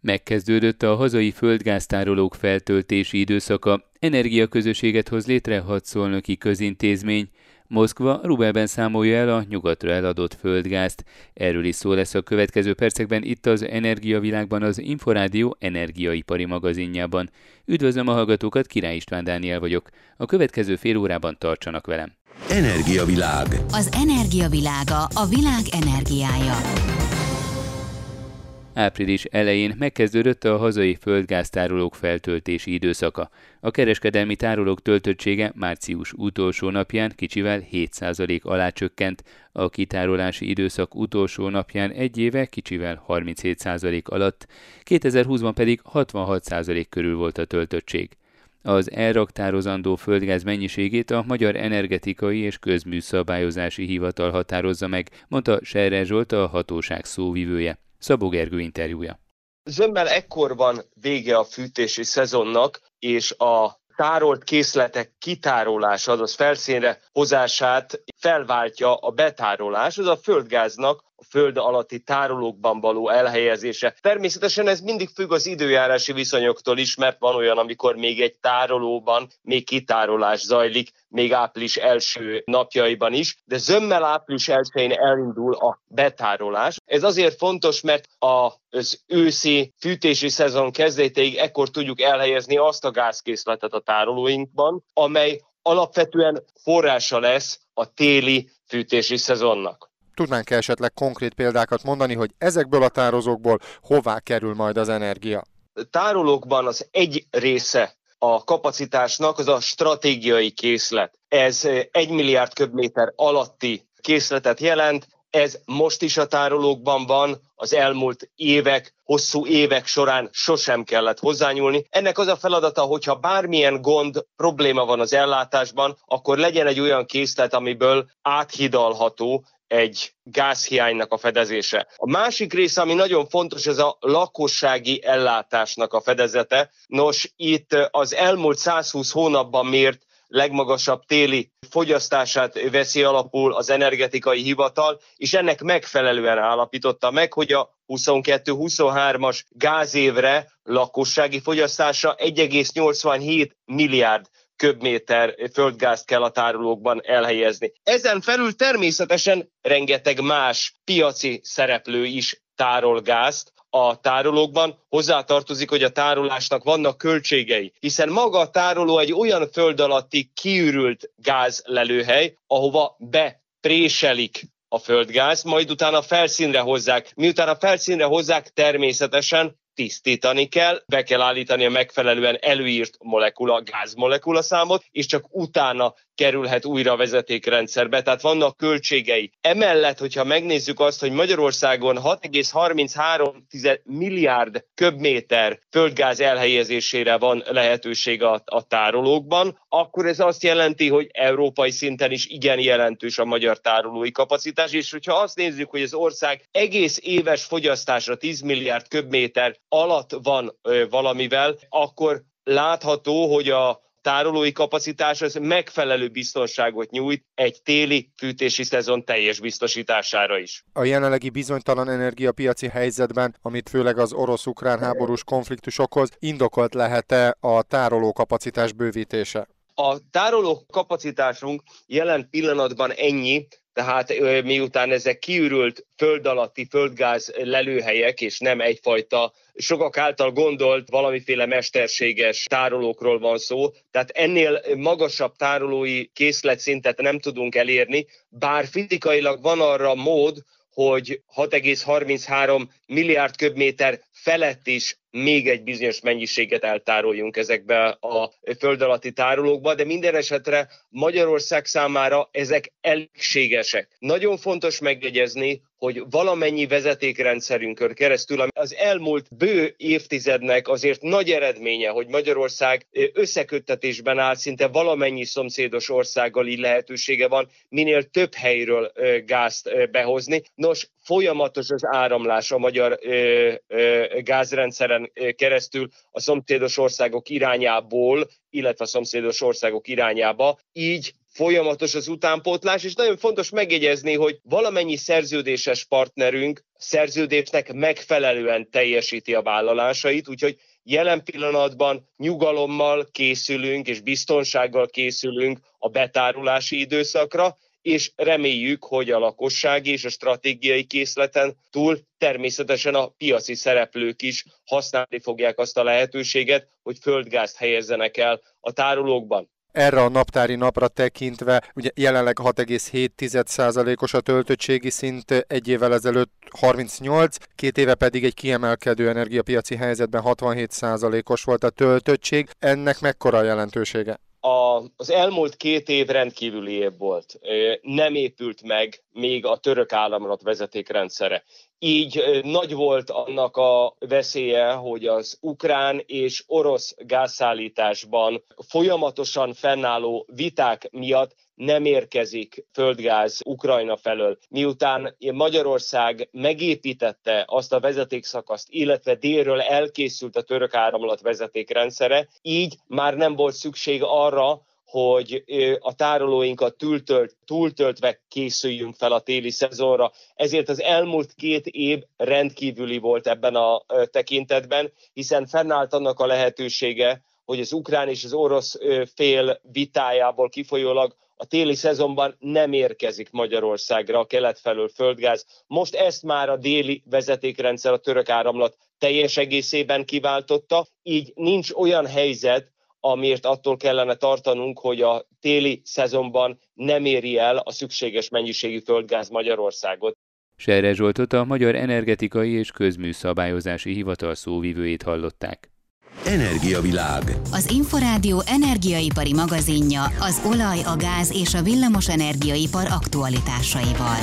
Megkezdődött a hazai földgáztárolók feltöltési időszaka, energiaközösséget hoz létre hat szolnoki közintézmény, Moszkva Rubelben számolja el a nyugatra eladott földgázt. Erről is szó lesz a következő percekben itt az Energiavilágban az Inforádió energiaipari magazinjában. Üdvözlöm a hallgatókat, Király István Dániel vagyok. A következő fél órában tartsanak velem. Energiavilág. Az energiavilága a világ energiája. Április elején megkezdődött a hazai földgáztárolók feltöltési időszaka. A kereskedelmi tárolók töltöttsége március utolsó napján kicsivel 7% alá csökkent, a kitárolási időszak utolsó napján egy éve kicsivel 37% alatt, 2020-ban pedig 66% körül volt a töltöttség. Az elraktározandó földgáz mennyiségét a Magyar Energetikai és Közműszabályozási Hivatal határozza meg, mondta Serre Zsolt a hatóság szóvivője. Szabó Gergő interjúja. Zömmel ekkor van vége a fűtési szezonnak, és a tárolt készletek kitárolása, azaz felszínre hozását felváltja a betárolás, az a földgáznak föld alatti tárolókban való elhelyezése. Természetesen ez mindig függ az időjárási viszonyoktól is, mert van olyan, amikor még egy tárolóban még kitárolás zajlik, még április első napjaiban is, de zömmel április elsőjén elindul a betárolás. Ez azért fontos, mert az őszi fűtési szezon kezdetéig ekkor tudjuk elhelyezni azt a gázkészletet a tárolóinkban, amely alapvetően forrása lesz a téli fűtési szezonnak. Tudnánk esetleg konkrét példákat mondani, hogy ezekből a tározókból hová kerül majd az energia? Tárolókban az egy része a kapacitásnak az a stratégiai készlet. Ez egy milliárd köbméter alatti készletet jelent, ez most is a tárolókban van, az elmúlt évek, hosszú évek során sosem kellett hozzányúlni. Ennek az a feladata, hogyha bármilyen gond, probléma van az ellátásban, akkor legyen egy olyan készlet, amiből áthidalható egy gázhiánynak a fedezése. A másik része, ami nagyon fontos, ez a lakossági ellátásnak a fedezete. Nos, itt az elmúlt 120 hónapban mért legmagasabb téli fogyasztását veszi alapul az energetikai hivatal, és ennek megfelelően állapította meg, hogy a 22-23-as gázévre lakossági fogyasztása 1,87 milliárd köbméter földgázt kell a tárolókban elhelyezni. Ezen felül természetesen rengeteg más piaci szereplő is tárol gázt, a tárolókban hozzátartozik, hogy a tárolásnak vannak költségei, hiszen maga a tároló egy olyan föld alatti kiürült gázlelőhely, ahova bepréselik a földgáz, majd utána felszínre hozzák. Miután a felszínre hozzák, természetesen tisztítani kell, be kell állítani a megfelelően előírt molekula, gázmolekula számot, és csak utána kerülhet újra a vezetékrendszerbe, tehát vannak költségei. Emellett, hogyha megnézzük azt, hogy Magyarországon 6,33 milliárd köbméter földgáz elhelyezésére van lehetőség a, a tárolókban, akkor ez azt jelenti, hogy európai szinten is igen jelentős a magyar tárolói kapacitás, és hogyha azt nézzük, hogy az ország egész éves fogyasztása 10 milliárd köbméter alatt van ö, valamivel, akkor látható, hogy a tárolói kapacitás az megfelelő biztonságot nyújt egy téli fűtési szezon teljes biztosítására is. A jelenlegi bizonytalan energiapiaci helyzetben, amit főleg az orosz-ukrán háborús konfliktus okoz, indokolt lehet-e a tároló kapacitás bővítése? A tároló kapacitásunk jelen pillanatban ennyi, tehát miután ezek kiürült föld alatti földgáz lelőhelyek, és nem egyfajta sokak által gondolt valamiféle mesterséges tárolókról van szó, tehát ennél magasabb tárolói készletszintet nem tudunk elérni, bár fizikailag van arra mód, hogy 6,33 milliárd köbméter felett is még egy bizonyos mennyiséget eltároljunk ezekbe a föld alatti tárolókba, de minden esetre Magyarország számára ezek elégségesek. Nagyon fontos megjegyezni, hogy valamennyi vezetékrendszerünkön keresztül, ami az elmúlt bő évtizednek azért nagy eredménye, hogy Magyarország összeköttetésben áll szinte valamennyi szomszédos országgal így lehetősége van, minél több helyről gázt behozni. Nos, folyamatos az áramlás a magyar gázrendszeren keresztül a szomszédos országok irányából, illetve a szomszédos országok irányába, így folyamatos az utánpótlás, és nagyon fontos megjegyezni, hogy valamennyi szerződéses partnerünk szerződésnek megfelelően teljesíti a vállalásait, úgyhogy jelen pillanatban nyugalommal készülünk és biztonsággal készülünk a betárulási időszakra, és reméljük, hogy a lakosság és a stratégiai készleten túl természetesen a piaci szereplők is használni fogják azt a lehetőséget, hogy földgázt helyezzenek el a tárolókban erre a naptári napra tekintve, ugye jelenleg 6,7%-os a töltöttségi szint, egy évvel ezelőtt 38, két éve pedig egy kiemelkedő energiapiaci helyzetben 67%-os volt a töltöttség. Ennek mekkora a jelentősége? A, az elmúlt két év rendkívüli év volt. Nem épült meg még a török államrat vezetékrendszere. Így nagy volt annak a veszélye, hogy az ukrán és orosz gázszállításban folyamatosan fennálló viták miatt nem érkezik földgáz Ukrajna felől. Miután Magyarország megépítette azt a vezetékszakaszt, illetve délről elkészült a török áramlat vezetékrendszere, így már nem volt szükség arra, hogy a tárolóinkat túltölt, túltöltve készüljünk fel a téli szezonra. Ezért az elmúlt két év rendkívüli volt ebben a tekintetben, hiszen fennállt annak a lehetősége, hogy az ukrán és az orosz fél vitájából kifolyólag a téli szezonban nem érkezik Magyarországra a kelet felől földgáz. Most ezt már a déli vezetékrendszer, a török áramlat teljes egészében kiváltotta, így nincs olyan helyzet, amiért attól kellene tartanunk, hogy a téli szezonban nem éri el a szükséges mennyiségű földgáz Magyarországot. Serre Zsoltot a Magyar Energetikai és Közműszabályozási Hivatal szóvivőjét hallották. Energiavilág. Az Inforádió energiaipari magazinja az olaj, a gáz és a villamos energiaipar aktualitásaival.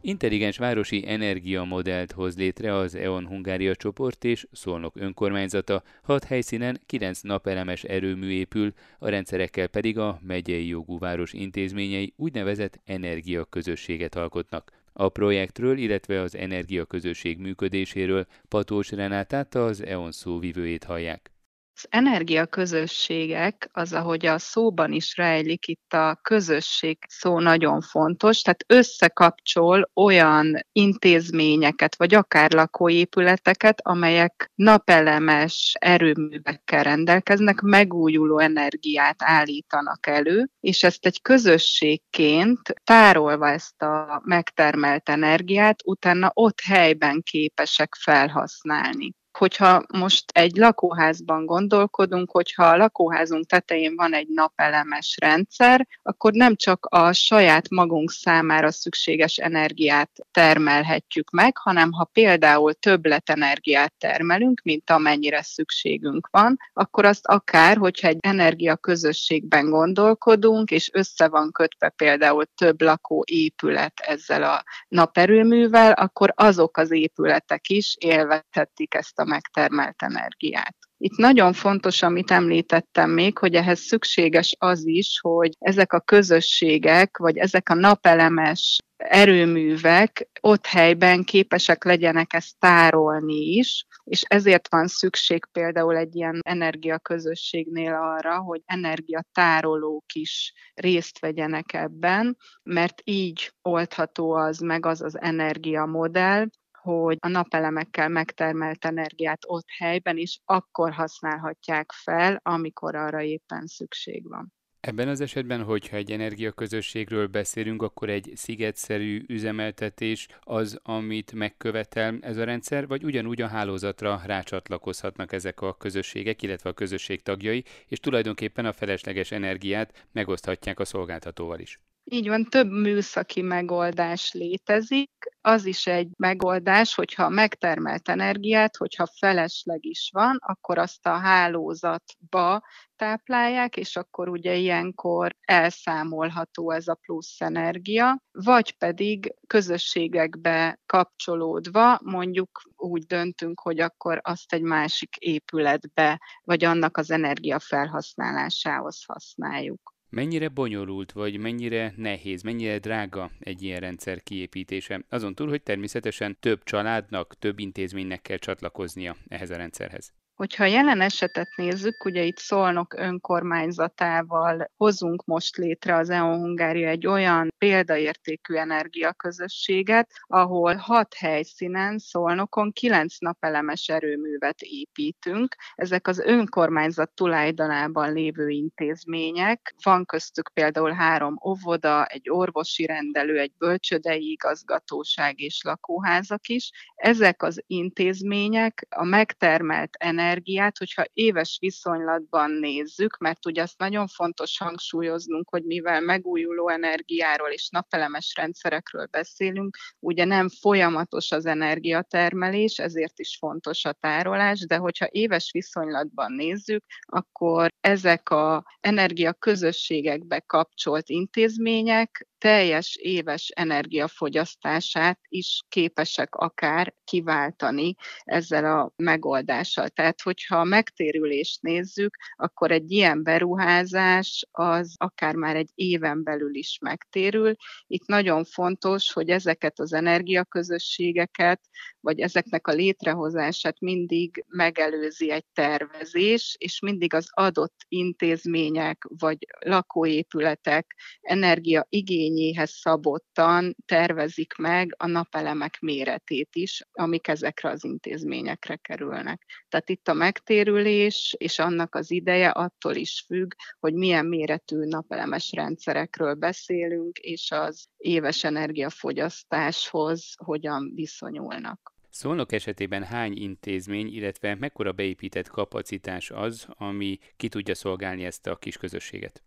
Intelligens városi energiamodellt hoz létre az EON Hungária csoport és Szolnok önkormányzata, hat helyszínen kilenc napelemes erőmű épül, a rendszerekkel pedig a megyei jogú város intézményei úgynevezett energiaközösséget alkotnak. A projektről, illetve az energiaközösség működéséről Patós Renátát az EON szóvivőjét hallják. Az energiaközösségek, az, ahogy a szóban is rejlik, itt a közösség szó nagyon fontos, tehát összekapcsol olyan intézményeket, vagy akár lakóépületeket, amelyek napelemes erőművekkel rendelkeznek, megújuló energiát állítanak elő, és ezt egy közösségként tárolva ezt a megtermelt energiát, utána ott helyben képesek felhasználni hogyha most egy lakóházban gondolkodunk, hogyha a lakóházunk tetején van egy napelemes rendszer, akkor nem csak a saját magunk számára szükséges energiát termelhetjük meg, hanem ha például többletenergiát termelünk, mint amennyire szükségünk van, akkor azt akár, hogyha egy energiaközösségben gondolkodunk, és össze van kötve például több lakó épület ezzel a naperőművel, akkor azok az épületek is élvezhetik ezt a megtermelt energiát. Itt nagyon fontos, amit említettem még, hogy ehhez szükséges az is, hogy ezek a közösségek, vagy ezek a napelemes erőművek ott helyben képesek legyenek ezt tárolni is, és ezért van szükség például egy ilyen energiaközösségnél arra, hogy energiatárolók is részt vegyenek ebben, mert így oldható az meg az az energiamodell, hogy a napelemekkel megtermelt energiát ott helyben is akkor használhatják fel, amikor arra éppen szükség van. Ebben az esetben, hogyha egy energiaközösségről beszélünk, akkor egy szigetszerű üzemeltetés az, amit megkövetel ez a rendszer, vagy ugyanúgy a hálózatra rácsatlakozhatnak ezek a közösségek, illetve a közösség tagjai, és tulajdonképpen a felesleges energiát megoszthatják a szolgáltatóval is. Így van, több műszaki megoldás létezik. Az is egy megoldás, hogyha megtermelt energiát, hogyha felesleg is van, akkor azt a hálózatba táplálják, és akkor ugye ilyenkor elszámolható ez a plusz energia, vagy pedig közösségekbe kapcsolódva mondjuk úgy döntünk, hogy akkor azt egy másik épületbe, vagy annak az energia felhasználásához használjuk. Mennyire bonyolult, vagy mennyire nehéz, mennyire drága egy ilyen rendszer kiépítése? Azon túl, hogy természetesen több családnak, több intézménynek kell csatlakoznia ehhez a rendszerhez. Hogyha a jelen esetet nézzük, ugye itt Szolnok önkormányzatával hozunk most létre az EON Hungária egy olyan példaértékű energiaközösséget, ahol hat helyszínen Szolnokon kilenc napelemes erőművet építünk. Ezek az önkormányzat tulajdonában lévő intézmények. Van köztük például három óvoda, egy orvosi rendelő, egy bölcsödei igazgatóság és lakóházak is. Ezek az intézmények a megtermelt energiát energiát, hogyha éves viszonylatban nézzük, mert ugye azt nagyon fontos hangsúlyoznunk, hogy mivel megújuló energiáról és napelemes rendszerekről beszélünk, ugye nem folyamatos az energiatermelés, ezért is fontos a tárolás, de hogyha éves viszonylatban nézzük, akkor ezek a energiaközösségekbe kapcsolt intézmények teljes éves energiafogyasztását is képesek akár kiváltani ezzel a megoldással. Tehát, hogyha a megtérülést nézzük, akkor egy ilyen beruházás az akár már egy éven belül is megtérül. Itt nagyon fontos, hogy ezeket az energiaközösségeket, vagy ezeknek a létrehozását mindig megelőzi egy tervezés, és mindig az adott intézmények vagy lakóépületek energia igényéhez szabottan tervezik meg a napelemek méretét is, amik ezekre az intézményekre kerülnek. Tehát itt a megtérülés és annak az ideje attól is függ, hogy milyen méretű napelemes rendszerekről beszélünk, és az éves energiafogyasztáshoz hogyan viszonyulnak. Szolnok esetében hány intézmény, illetve mekkora beépített kapacitás az, ami ki tudja szolgálni ezt a kis közösséget?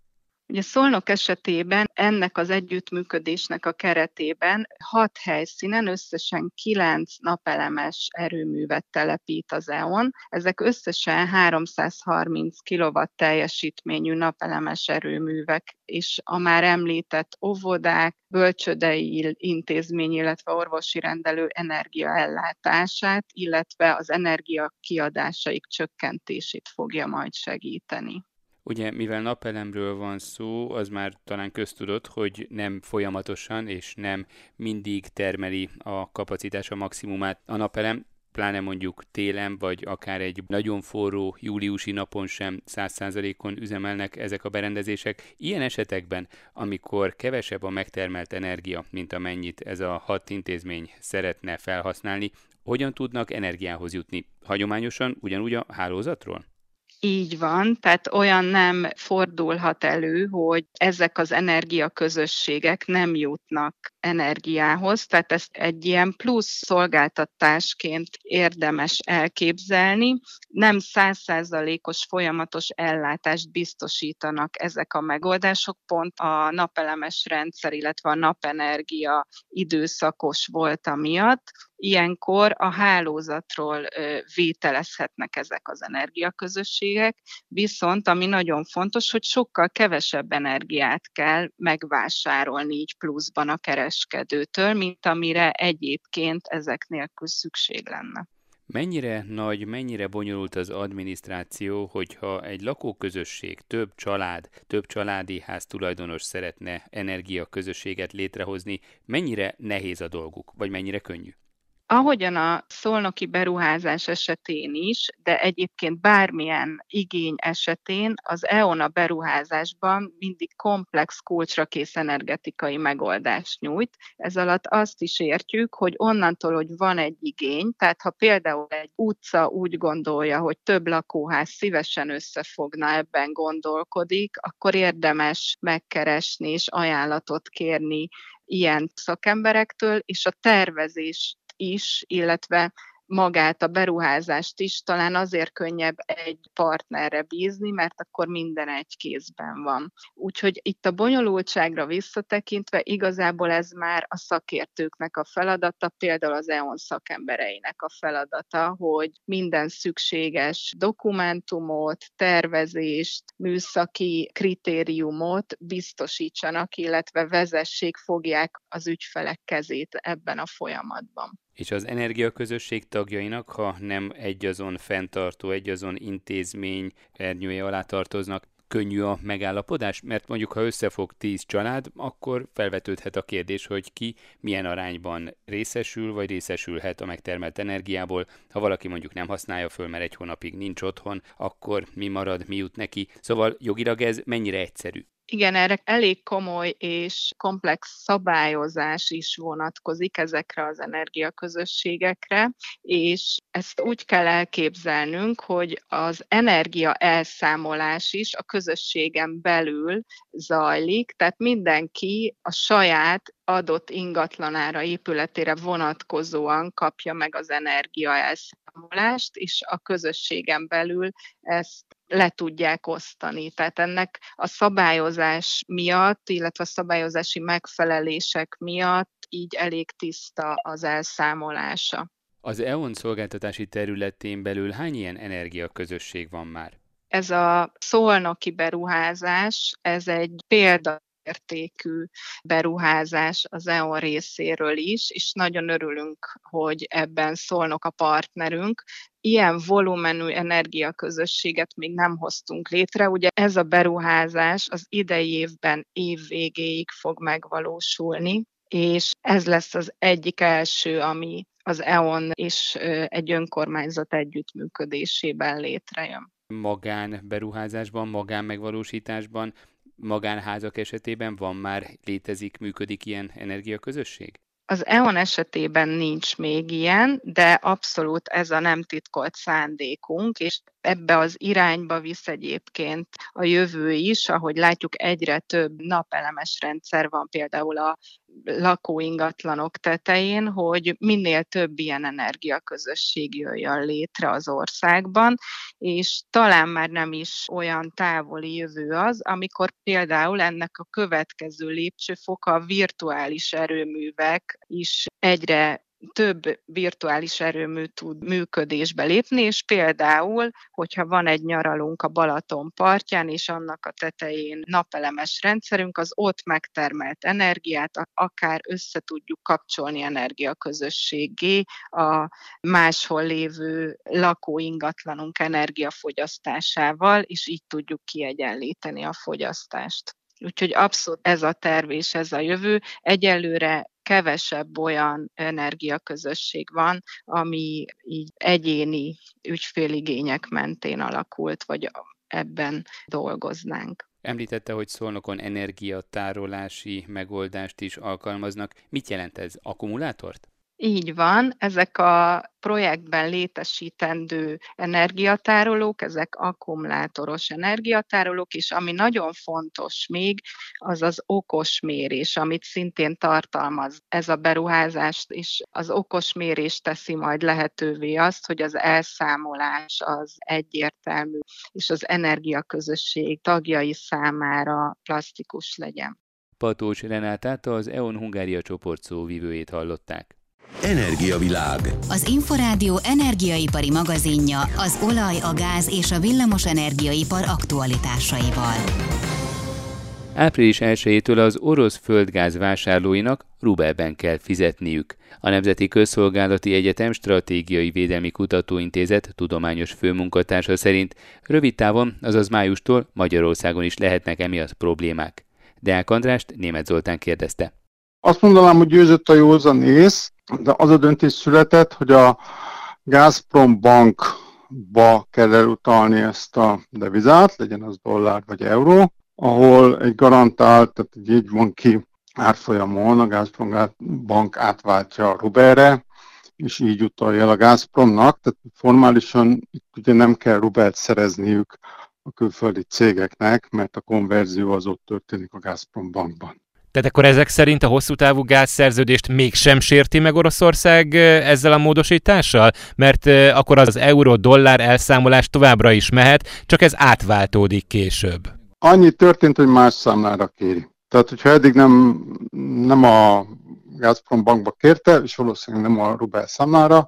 Ugye Szolnok esetében ennek az együttműködésnek a keretében hat helyszínen összesen kilenc napelemes erőművet telepít az EON. Ezek összesen 330 kW teljesítményű napelemes erőművek, és a már említett óvodák, bölcsödei intézmény, illetve orvosi rendelő energiaellátását, illetve az energia kiadásaik csökkentését fogja majd segíteni. Ugye, mivel napelemről van szó, az már talán köztudott, hogy nem folyamatosan és nem mindig termeli a kapacitás a maximumát a napelem, pláne mondjuk télen, vagy akár egy nagyon forró júliusi napon sem 100%-on üzemelnek ezek a berendezések. Ilyen esetekben, amikor kevesebb a megtermelt energia, mint amennyit ez a hat intézmény szeretne felhasználni, hogyan tudnak energiához jutni? Hagyományosan ugyanúgy a hálózatról? Így van, tehát olyan nem fordulhat elő, hogy ezek az energiaközösségek nem jutnak energiához, tehát ezt egy ilyen plusz szolgáltatásként érdemes elképzelni. Nem százszázalékos folyamatos ellátást biztosítanak ezek a megoldások, pont a napelemes rendszer, illetve a napenergia időszakos volt miatt, ilyenkor a hálózatról vételezhetnek ezek az energiaközösségek, viszont ami nagyon fontos, hogy sokkal kevesebb energiát kell megvásárolni így pluszban a kereskedőtől, mint amire egyébként ezek nélkül szükség lenne. Mennyire nagy, mennyire bonyolult az adminisztráció, hogyha egy lakóközösség, több család, több családi ház tulajdonos szeretne energiaközösséget létrehozni, mennyire nehéz a dolguk, vagy mennyire könnyű? Ahogyan a szolnoki beruházás esetén is, de egyébként bármilyen igény esetén az EON a beruházásban mindig komplex kulcsra kész energetikai megoldást nyújt. Ez alatt azt is értjük, hogy onnantól, hogy van egy igény, tehát ha például egy utca úgy gondolja, hogy több lakóház szívesen összefogna, ebben gondolkodik, akkor érdemes megkeresni és ajánlatot kérni ilyen szakemberektől, és a tervezés is, illetve magát a beruházást is talán azért könnyebb egy partnerre bízni, mert akkor minden egy kézben van. Úgyhogy itt a bonyolultságra visszatekintve igazából ez már a szakértőknek a feladata, például az EON szakembereinek a feladata, hogy minden szükséges dokumentumot, tervezést, műszaki kritériumot biztosítsanak, illetve vezessék, fogják az ügyfelek kezét ebben a folyamatban és az energiaközösség tagjainak, ha nem egyazon fenntartó, egyazon intézmény ernyője alá tartoznak, könnyű a megállapodás? Mert mondjuk, ha összefog tíz család, akkor felvetődhet a kérdés, hogy ki milyen arányban részesül, vagy részesülhet a megtermelt energiából. Ha valaki mondjuk nem használja föl, mert egy hónapig nincs otthon, akkor mi marad, mi jut neki. Szóval jogilag ez mennyire egyszerű? Igen, erre elég komoly és komplex szabályozás is vonatkozik ezekre az energiaközösségekre, és ezt úgy kell elképzelnünk, hogy az energia elszámolás is a közösségen belül zajlik, tehát mindenki a saját adott ingatlanára, épületére vonatkozóan kapja meg az energia elszámolást, és a közösségen belül ezt le tudják osztani. Tehát ennek a szabályozás miatt, illetve a szabályozási megfelelések miatt így elég tiszta az elszámolása. Az EON szolgáltatási területén belül hány ilyen energiaközösség van már? Ez a szolnoki beruházás, ez egy példa értékű beruházás az EON részéről is, és nagyon örülünk, hogy ebben szólnak a partnerünk. Ilyen volumenű energiaközösséget még nem hoztunk létre. Ugye ez a beruházás az idei évben év végéig fog megvalósulni, és ez lesz az egyik első, ami az EON és egy önkormányzat együttműködésében létrejön magán beruházásban, magán megvalósításban magánházak esetében van már, létezik, működik ilyen energiaközösség? Az EON esetében nincs még ilyen, de abszolút ez a nem titkolt szándékunk, és ebbe az irányba visz egyébként a jövő is, ahogy látjuk egyre több napelemes rendszer van például a lakóingatlanok tetején, hogy minél több ilyen energiaközösség jöjjön létre az országban, és talán már nem is olyan távoli jövő az, amikor például ennek a következő lépcsőfoka virtuális erőművek is egyre több virtuális erőmű tud működésbe lépni, és például, hogyha van egy nyaralunk a Balaton partján, és annak a tetején napelemes rendszerünk, az ott megtermelt energiát akár össze tudjuk kapcsolni energiaközösségé a máshol lévő lakóingatlanunk energiafogyasztásával, és így tudjuk kiegyenlíteni a fogyasztást. Úgyhogy abszolút ez a terv és ez a jövő. Egyelőre kevesebb olyan energiaközösség van, ami így egyéni ügyféligények mentén alakult, vagy ebben dolgoznánk. Említette, hogy Szolnokon energiatárolási megoldást is alkalmaznak. Mit jelent ez? Akkumulátort? Így van, ezek a projektben létesítendő energiatárolók, ezek akkumulátoros energiatárolók, és ami nagyon fontos még, az az okos mérés, amit szintén tartalmaz ez a beruházást, és az okos mérés teszi majd lehetővé azt, hogy az elszámolás az egyértelmű, és az energiaközösség tagjai számára plastikus legyen. Patócs Renátát az EON Hungária csoport szóvivőjét hallották. Energiavilág. Az Inforádió energiaipari magazinja az olaj, a gáz és a villamos energiaipar aktualitásaival. Április 1-től az orosz földgáz vásárlóinak rubelben kell fizetniük. A Nemzeti Közszolgálati Egyetem Stratégiai Védelmi Kutatóintézet tudományos főmunkatársa szerint rövid távon, azaz májustól Magyarországon is lehetnek emiatt problémák. Deák Andrást német Zoltán kérdezte. Azt mondanám, hogy győzött a józan ész, de az a döntés született, hogy a Gazprom bankba kell elutalni ezt a devizát, legyen az dollár vagy euró, ahol egy garantált, tehát egy jegybanki árfolyamon a Gazprom bank átváltja a rubelre, és így utalja el a Gazpromnak, tehát formálisan itt ugye nem kell rubelt szerezniük a külföldi cégeknek, mert a konverzió az ott történik a Gazprom bankban. Tehát akkor ezek szerint a hosszú távú gázszerződést mégsem sérti meg Oroszország ezzel a módosítással? Mert akkor az euró-dollár elszámolás továbbra is mehet, csak ez átváltódik később. Annyi történt, hogy más számlára kéri. Tehát, hogyha eddig nem, nem a Gazprom bankba kérte, és valószínűleg nem a Rubel számlára,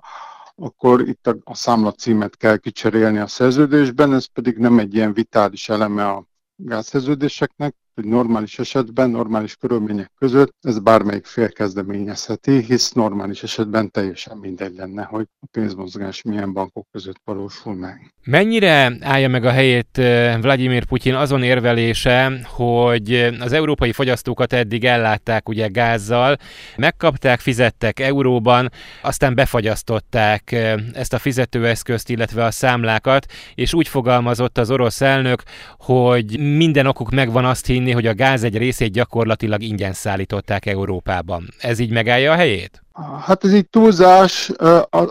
akkor itt a, a számla címet kell kicserélni a szerződésben, ez pedig nem egy ilyen vitális eleme a gázszerződéseknek, hogy normális esetben, normális körülmények között ez bármelyik fél kezdeményezheti, hisz normális esetben teljesen mindegy lenne, hogy a pénzmozgás milyen bankok között valósul meg. Mennyire állja meg a helyét Vladimir Putyin azon érvelése, hogy az európai fogyasztókat eddig ellátták ugye gázzal, megkapták, fizettek euróban, aztán befagyasztották ezt a fizetőeszközt, illetve a számlákat, és úgy fogalmazott az orosz elnök, hogy minden okuk megvan azt hinni, hogy a gáz egy részét gyakorlatilag ingyen szállították Európában. Ez így megállja a helyét? Hát ez így túlzás.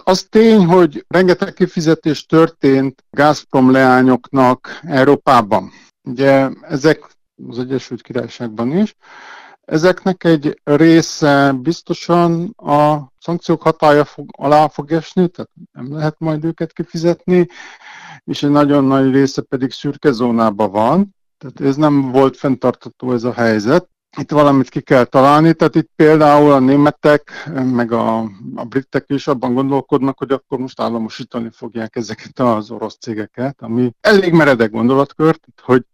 Az tény, hogy rengeteg kifizetés történt Gazprom leányoknak Európában. Ugye ezek az Egyesült Királyságban is. Ezeknek egy része biztosan a szankciók hatája fog, alá fog esni, tehát nem lehet majd őket kifizetni, és egy nagyon nagy része pedig szürke zónában van, tehát ez nem volt fenntartató ez a helyzet. Itt valamit ki kell találni, tehát itt például a németek, meg a, a britek is abban gondolkodnak, hogy akkor most államosítani fogják ezeket az orosz cégeket, ami elég meredek gondolatkör, hogy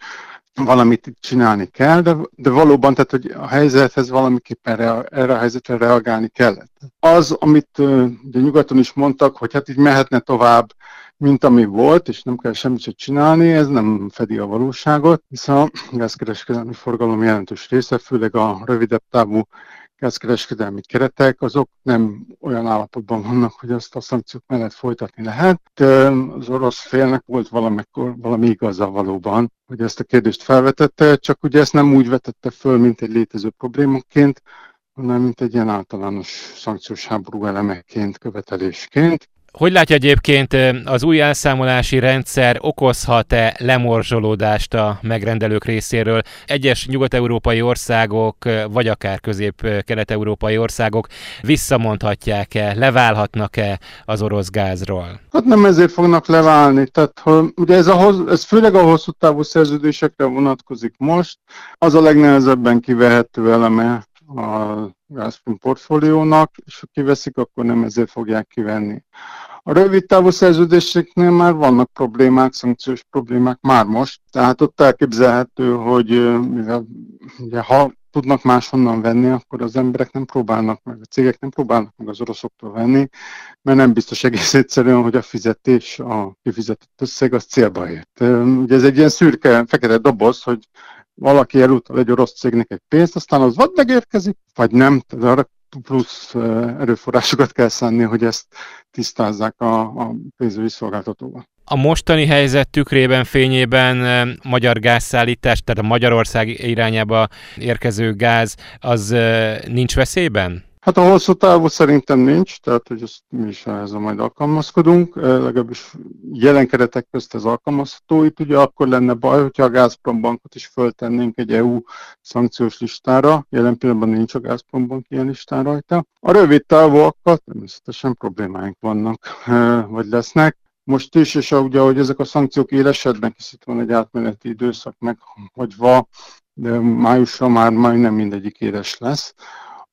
valamit itt csinálni kell, de, de valóban, tehát hogy a helyzethez valamiképpen rea, erre a helyzetre reagálni kellett. Az, amit ugye nyugaton is mondtak, hogy hát így mehetne tovább, mint ami volt, és nem kell semmit sem csinálni, ez nem fedi a valóságot, hiszen a gázkereskedelmi forgalom jelentős része, főleg a rövidebb távú gázkereskedelmi keretek, azok nem olyan állapotban vannak, hogy azt a szankciók mellett folytatni lehet. De az orosz félnek volt valamikor, valami igaza valóban, hogy ezt a kérdést felvetette, csak ugye ezt nem úgy vetette föl, mint egy létező problémaként, hanem mint egy ilyen általános szankciós háború elemeként, követelésként. Hogy látja egyébként az új elszámolási rendszer okozhat-e lemorzsolódást a megrendelők részéről? Egyes nyugat-európai országok, vagy akár közép-kelet-európai országok visszamondhatják-e, leválhatnak-e az orosz gázról? Hát nem ezért fognak leválni. Tehát, hogy ugye ez, a, ez főleg a hosszú távú szerződésekre vonatkozik most. Az a legnehezebben kivehető eleme a Gazprom portfóliónak, és ha kiveszik, akkor nem ezért fogják kivenni. A rövid távú szerződéseknél már vannak problémák, szankciós problémák már most, tehát ott elképzelhető, hogy mivel, ugye, ha tudnak máshonnan venni, akkor az emberek nem próbálnak meg, a cégek nem próbálnak meg az oroszoktól venni, mert nem biztos egész egyszerűen, hogy a fizetés, a kifizetett összeg az célba ért. Ugye ez egy ilyen szürke, fekete doboz, hogy valaki elutal egy orosz cégnek egy pénzt, aztán az vagy megérkezik, vagy nem. Tehát arra plusz erőforrásokat kell szánni, hogy ezt tisztázzák a, a pénzügyi szolgáltatóval. A mostani helyzet tükrében, fényében magyar gázszállítás, tehát a Magyarország irányába érkező gáz, az nincs veszélyben? Hát a hosszú távú szerintem nincs, tehát hogy ezt mi is ehhez majd alkalmazkodunk, legalábbis jelen keretek közt ez alkalmazható. Itt ugye akkor lenne baj, hogyha a Gazprom bankot is föltennénk egy EU szankciós listára, jelen pillanatban nincs a Gazprom bank ilyen listán rajta. A rövid távúakkal természetesen problémáink vannak, vagy lesznek. Most is, és ugye, hogy ezek a szankciók élesednek, hisz itt van egy átmeneti időszak meghagyva, de májusra már majdnem mindegyik éles lesz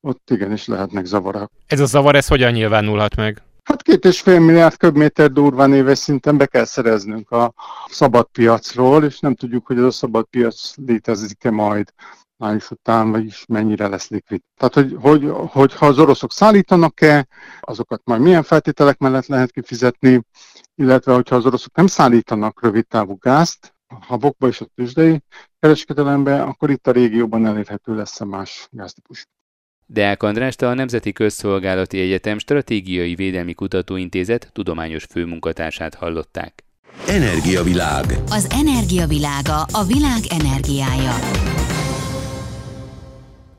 ott igenis lehetnek zavarok. Ez a zavar, ez hogyan nyilvánulhat meg? Hát két és fél milliárd köbméter durván éves szinten be kell szereznünk a szabad piacról, és nem tudjuk, hogy ez a szabad piac létezik-e majd május után, vagyis mennyire lesz likvid. Tehát, hogy, hogy, hogy ha az oroszok szállítanak-e, azokat majd milyen feltételek mellett lehet kifizetni, illetve hogyha az oroszok nem szállítanak rövid távú gázt, a habokba és a tőzsdei kereskedelembe, akkor itt a régióban elérhető lesz a más gáztípus. Deák Andrást a Nemzeti Közszolgálati Egyetem Stratégiai Védelmi Kutatóintézet tudományos főmunkatársát hallották. Energiavilág. Az energiavilága a világ energiája.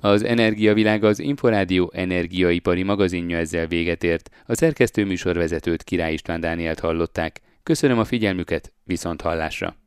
Az Energiavilág az Inforádió energiaipari magazinja ezzel véget ért. A szerkesztő műsorvezetőt Király István Dánielt hallották. Köszönöm a figyelmüket, viszont hallásra!